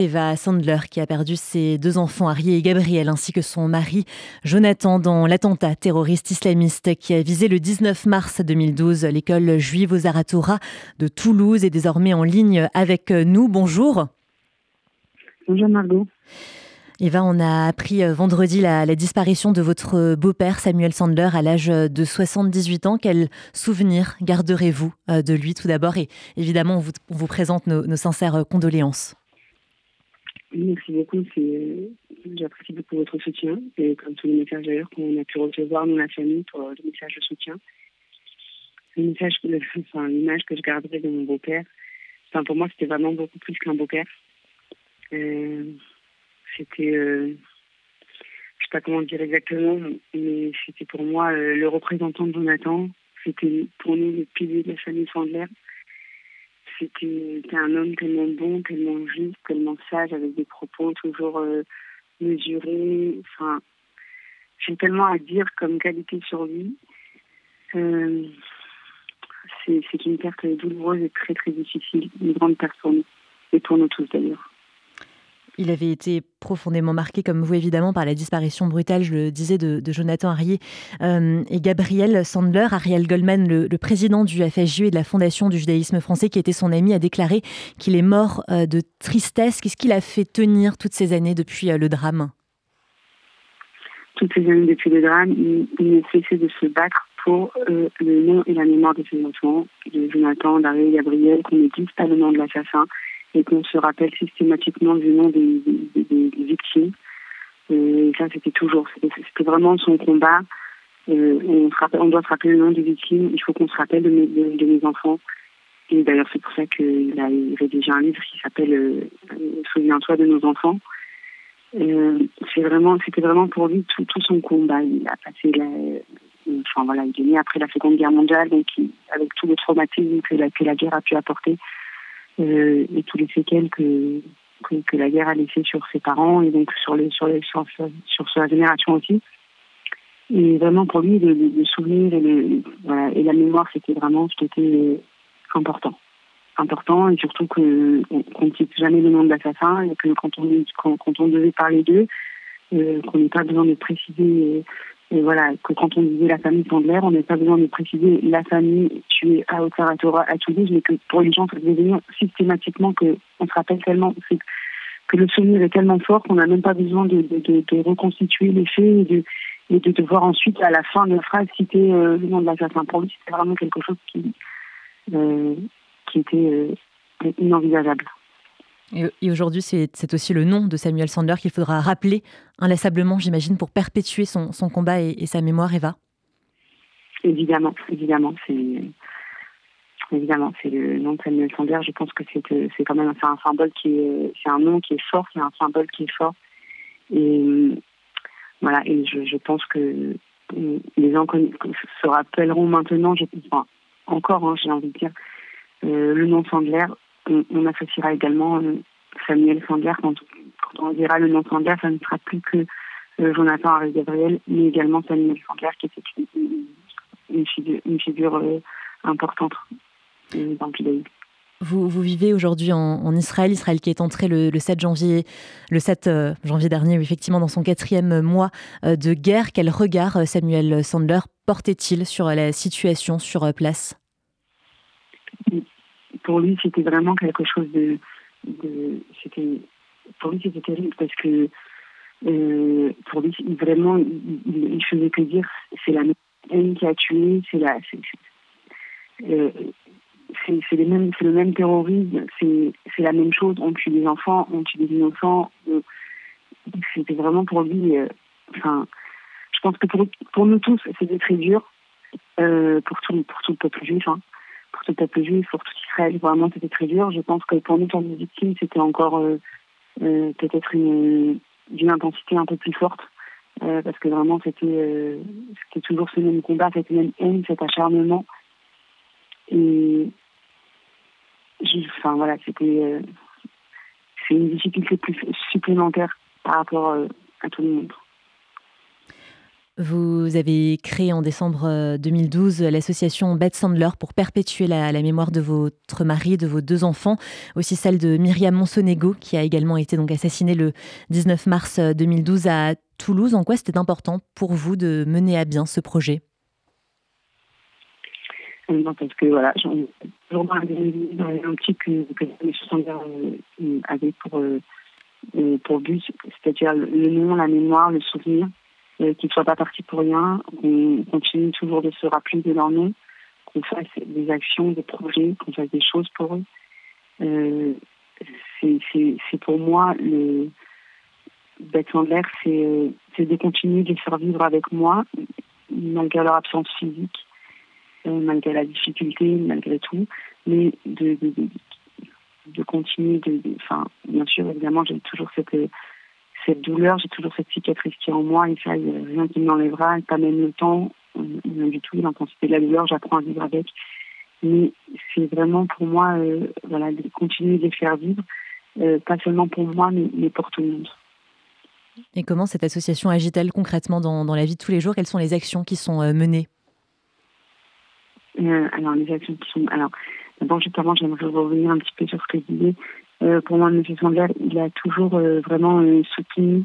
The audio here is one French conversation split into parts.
Eva Sandler qui a perdu ses deux enfants, Harry et Gabriel, ainsi que son mari Jonathan dans l'attentat terroriste islamiste qui a visé le 19 mars 2012 l'école juive aux Zaratora de Toulouse est désormais en ligne avec nous. Bonjour. Bonjour Margot. Eva, on a appris vendredi la, disparition de votre beau-père Samuel Sandler à l'âge de 78 ans. Quel souvenir garderez-vous euh, de lui tout d'abord? Et évidemment, on vous, présente nos sincères condoléances. Merci beaucoup. J'apprécie beaucoup votre soutien et comme tous les messages d'ailleurs qu'on a pu recevoir dans la famille pour le message de soutien. Le message, enfin, l'image que je garderai de mon beau-père, enfin, pour moi, c'était vraiment beaucoup plus qu'un beau-père. Euh, c'était, euh, je sais pas comment dire exactement, mais c'était pour moi euh, le représentant de Jonathan. C'était pour nous le pilier de la famille Sandler. C'était un homme tellement bon, tellement juste, tellement sage, avec des propos toujours euh, mesurés. Enfin, j'ai tellement à dire comme qualité sur lui. Euh, c'est une perte douloureuse et très très difficile, une grande personne, et pour nous tous d'ailleurs. Il avait été profondément marqué, comme vous évidemment, par la disparition brutale, je le disais, de, Jonathan Harrier euh, et Gabriel Sandler. Ariel Goldman, le, président du FSJU et de la Fondation du judaïsme français, qui était son ami, a déclaré qu'il est mort euh, de tristesse. Qu'est-ce qu'il a fait tenir toutes ces années depuis euh, le drame? Toutes ces années depuis le drame, il, il ne cessait de se battre pour le nom et la mémoire de ses enfants, de Jonathan, d'Ariel Gabriel, qu'on ne dise pas le nom de l'assassin et qu'on se rappelle systématiquement du nom des, victimes. Et ça, c'était toujours, c'était vraiment son combat. Euh, on, doit se rappeler le nom des victimes. Il faut qu'on se rappelle de mes, enfants. Et d'ailleurs, c'est pour ça qu'il a rédigé un livre qui s'appelle euh, Souviens-toi de nos enfants. Euh, c'était vraiment pour lui tout, son combat. Il a passé la, enfin voilà, il est né après la Seconde Guerre mondiale, donc avec tout le traumatisme que la guerre a pu apporter. Euh, et tous les séquelles que, que, la guerre a laissé sur ses parents et donc sur les sur les sur, sur sa génération aussi. Et vraiment pour lui, le, souvenir et, voilà, et la mémoire, c'était vraiment ce qui était important. Important et surtout qu'on ne cite jamais le nom de l'assassin et que quand on quand, quand on devait parler d'eux, euh, qu'on n'ait pas besoin de préciser et voilà, que quand on disait la famille Sandler, on n'a pas besoin de préciser la famille tuée à Torah à Toulouse, mais que pour les gens, ça devait venir systématiquement qu'on se rappelle tellement, que le souvenir est tellement fort qu'on n'a même pas besoin de, de, de, reconstituer les faits et de, et de devoir ensuite, à la fin de la phrase, citer euh, le nom de l'assassin. Pour lui, c'était vraiment quelque chose qui, euh, qui était euh, inenvisageable. Et, aujourd'hui, c'est aussi le nom de Samuel Sandler qu'il faudra rappeler inlassablement, j'imagine, pour perpétuer son, combat et, sa mémoire, Eva. Évidemment, évidemment, c'est évidemment c'est le nom de Samuel Sandler. Je pense que c'est quand même un symbole qui est, c'est un nom qui est fort, c'est un symbole qui est fort. Et voilà, et je, pense que les gens se rappelleront maintenant, je, enfin, encore, hein, j'ai envie de dire, euh, le nom Sandler on, associera également euh, Samuel Sandler. Quand, on dira le nom Sandler, ça ne sera plus que euh, Jonathan Harry Gabriel, mais également Samuel Sandler, qui était une, figure, euh, importante dans le judaïsme. Vous, vous, vivez aujourd'hui en, Israël, Israël qui est entré le, 7 janvier, le 7 janvier dernier, effectivement, dans son quatrième mois de guerre. Quel regard Samuel Sandler portait-il sur la situation sur place? Pour lui, c'était vraiment quelque chose de. c'était, pour lui, c'était terrible parce que euh, pour lui, vraiment, il, il, faisait que dire c'est la haine qui a tué, c'est la. C'est, euh, c'est, les mêmes, c'est le même terrorisme, c'est, c'est la même chose. On tue des enfants, on tue des innocents. Euh, c'était vraiment pour lui. enfin, je pense que pour, pour nous tous, c'était très dur. pour, tout, pour tout le peuple juif. Hein pour le peuple juif, pour tout Israël, vraiment c'était très dur. Je pense que pour nous, tant que victimes, c'était encore euh, euh, peut-être une, d'une intensité un peu plus forte. Euh, parce que vraiment c'était c'était toujours ce même combat, cette même haine, cet acharnement. Et enfin voilà, c'était c'est une difficulté plus supplémentaire par rapport à tout le monde. Vous avez créé en décembre 2012 l'association Beth Sandler pour perpétuer la, mémoire de votre mari, de vos deux enfants, aussi celle de Myriam Monsonego qui a également été donc assassinée le 19 mars 2012 à Toulouse. En quoi c'était important pour vous de mener à bien ce projet? Parce que voilà, toujours dans petit que, que les euh, avaient pour, euh, euh, pour but, c'est-à-dire le nom, la mémoire, le souvenir, qu'ils ne soient pas partis pour rien, qu'on continue toujours de se rappeler de leur nom, qu'on fasse des actions, des projets, qu'on fasse des choses pour eux. Euh, c'est pour moi le d'être en l'air, c'est de continuer de les faire vivre avec moi, malgré leur absence physique, euh, malgré la difficulté, malgré tout, mais de, de, de, continuer de, enfin, bien sûr, évidemment, j'ai toujours cette, cette douleur, j'ai toujours cette cicatrice qui est en moi, et ça, il n'y a rien qui m'enlèvera, pas même le temps, rien du tout, l'intensité de la douleur, j'apprends à vivre avec. Mais c'est vraiment pour moi, euh, voilà, de continuer de les faire vivre, euh, pas seulement pour moi, mais, mais, pour tout le monde. Et comment cette association agit-elle concrètement dans, dans, la vie de tous les jours? Quelles sont les actions qui sont menées? Euh, alors, les actions qui sont. Alors, d'abord, justement, j'aimerais revenir un petit peu sur ce que je disais. Euh, pour moi, M. Sandler, il a toujours euh, vraiment soutenu,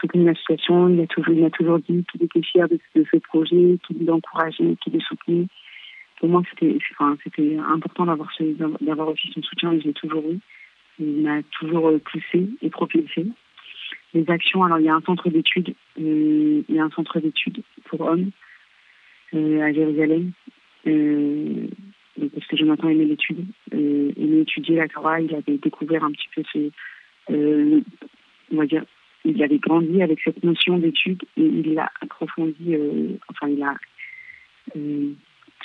soutenu l'association. Il a toujours, il a toujours dit qu'il était fier de, ce projet, qu'il l'encourageait, qu'il le soutenait. Pour moi, c'était, important d'avoir, aussi son soutien je l'ai toujours eu. Il m'a toujours poussé et propulsé. Les actions, alors il y a un centre d'études, il y a un centre d'études pour hommes euh, à Jérusalem. Euh, parce que Jonathan aimait l'étude, euh, aimait étudier la Torah, il avait découvert un petit peu ce, euh, on va dire, il avait grandi avec cette notion d'étude et il l'a approfondi, euh, enfin il a euh,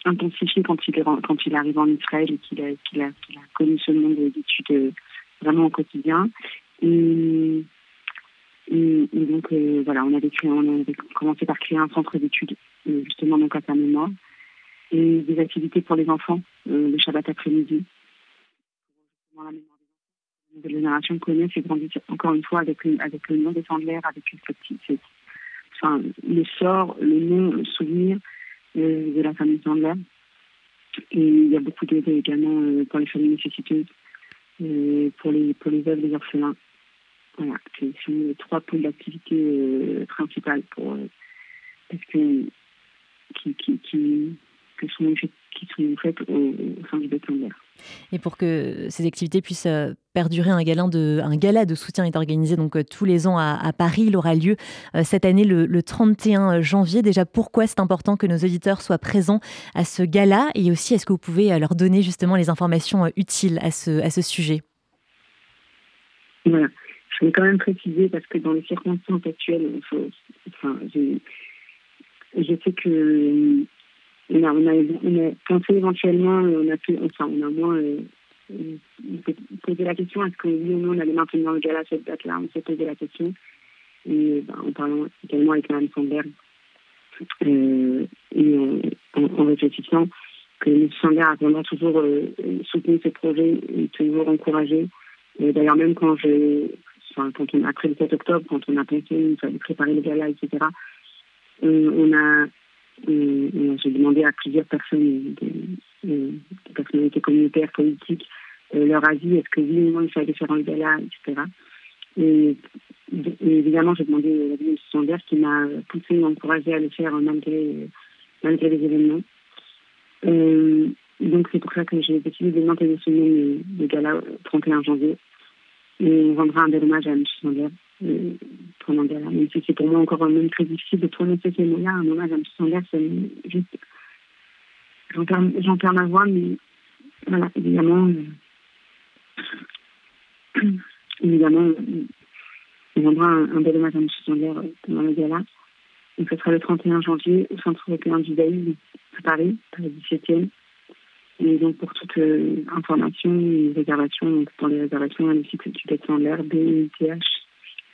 intensifié quand il, quand il arrive en Israël et qu'il a, qu'il a, qu'il a, connu ce monde d'études vraiment au quotidien. Et, donc, voilà, on avait, créé, on avait commencé par créer un centre d'études, justement, donc à sa mémoire, et des activités pour les enfants, euh, le Shabbat après-midi. La mémoire des nouvelle génération connaît grandit encore une fois avec, avec le nom des Sandler, avec cette, enfin, le sort, le nom, le souvenir de la famille Sandler. Et il y a beaucoup d'aide également pour les familles nécessiteuses, pour les, pour les veuves, les orphelins. Voilà, ce sont les trois pôles d'activité euh, principales pour, euh, parce que, qui, que sont, qui sont faites au, au sein du bâtiment et pour que ces activités puissent euh, perdurer, un gala de, un gala de soutien est organisé donc tous les ans à, à Paris. Il aura lieu cette année le, le, 31 janvier. Déjà, pourquoi c'est important que nos auditeurs soient présents à ce gala? Et aussi, est-ce que vous pouvez leur donner justement les informations utiles à ce, à ce sujet? Voilà. Je vais quand même préciser parce que dans les circonstances actuelles, enfin, je, je sais que on a, on a, pensé éventuellement, on a pu, enfin, on a moins euh, posé la question est-ce que oui ou non on allait maintenir le gala à cette date-là On s'est posé la question. Et ben, en parlant également avec Mme Sandberg euh, et en, en, réfléchissant que M. Sandberg a vraiment toujours euh, soutenu ce projet et toujours encouragé. D'ailleurs, même quand je, enfin, quand on, après le 7 octobre, quand on a pensé, il fallait préparer le gala, etc., on a, j'ai demandé à plusieurs personnes, des, personnalités communautaires, politiques, euh, leur avis, est-ce que oui ou non il fallait faire un gala, etc. Et, et évidemment, j'ai demandé l'avis de Sanders qui m'a poussé, encouragé à le faire malgré, malgré les événements. Euh, donc c'est pour ça que j'ai décidé de maintenir ce nom de gala 31 janvier et on rendra un bel hommage à M. Sandler euh, pendant Gala. Même si c'est pour moi encore même très difficile de prononcer ces mots-là, un à M. Sandler, c'est juste. J'en perds, ma voix, mais voilà, évidemment. Euh, évidemment, on rendra un, un, bel hommage à M. Sandler pendant le Gala. Donc, ce sera le 31 janvier au Centre européen du judaïsme à Paris, la 17e. Et donc, pour toute euh, information et réservation, donc pour les réservations, le site du bâtiment de l'air, b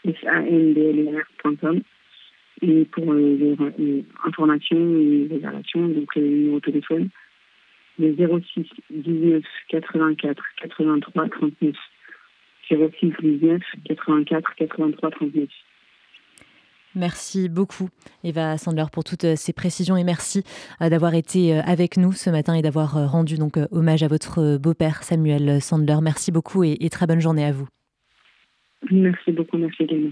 i t h s a n d l e rcom Et pour euh, les, informations et réservations, donc les numéros de téléphone, le 06 19 84 83 39. 06 19 84 83 39. Merci beaucoup, Eva Sandler, pour toutes ces précisions et merci d'avoir été avec nous ce matin et d'avoir rendu donc hommage à votre beau-père Samuel Sandler. Merci beaucoup et, très bonne journée à vous. Merci beaucoup, merci également.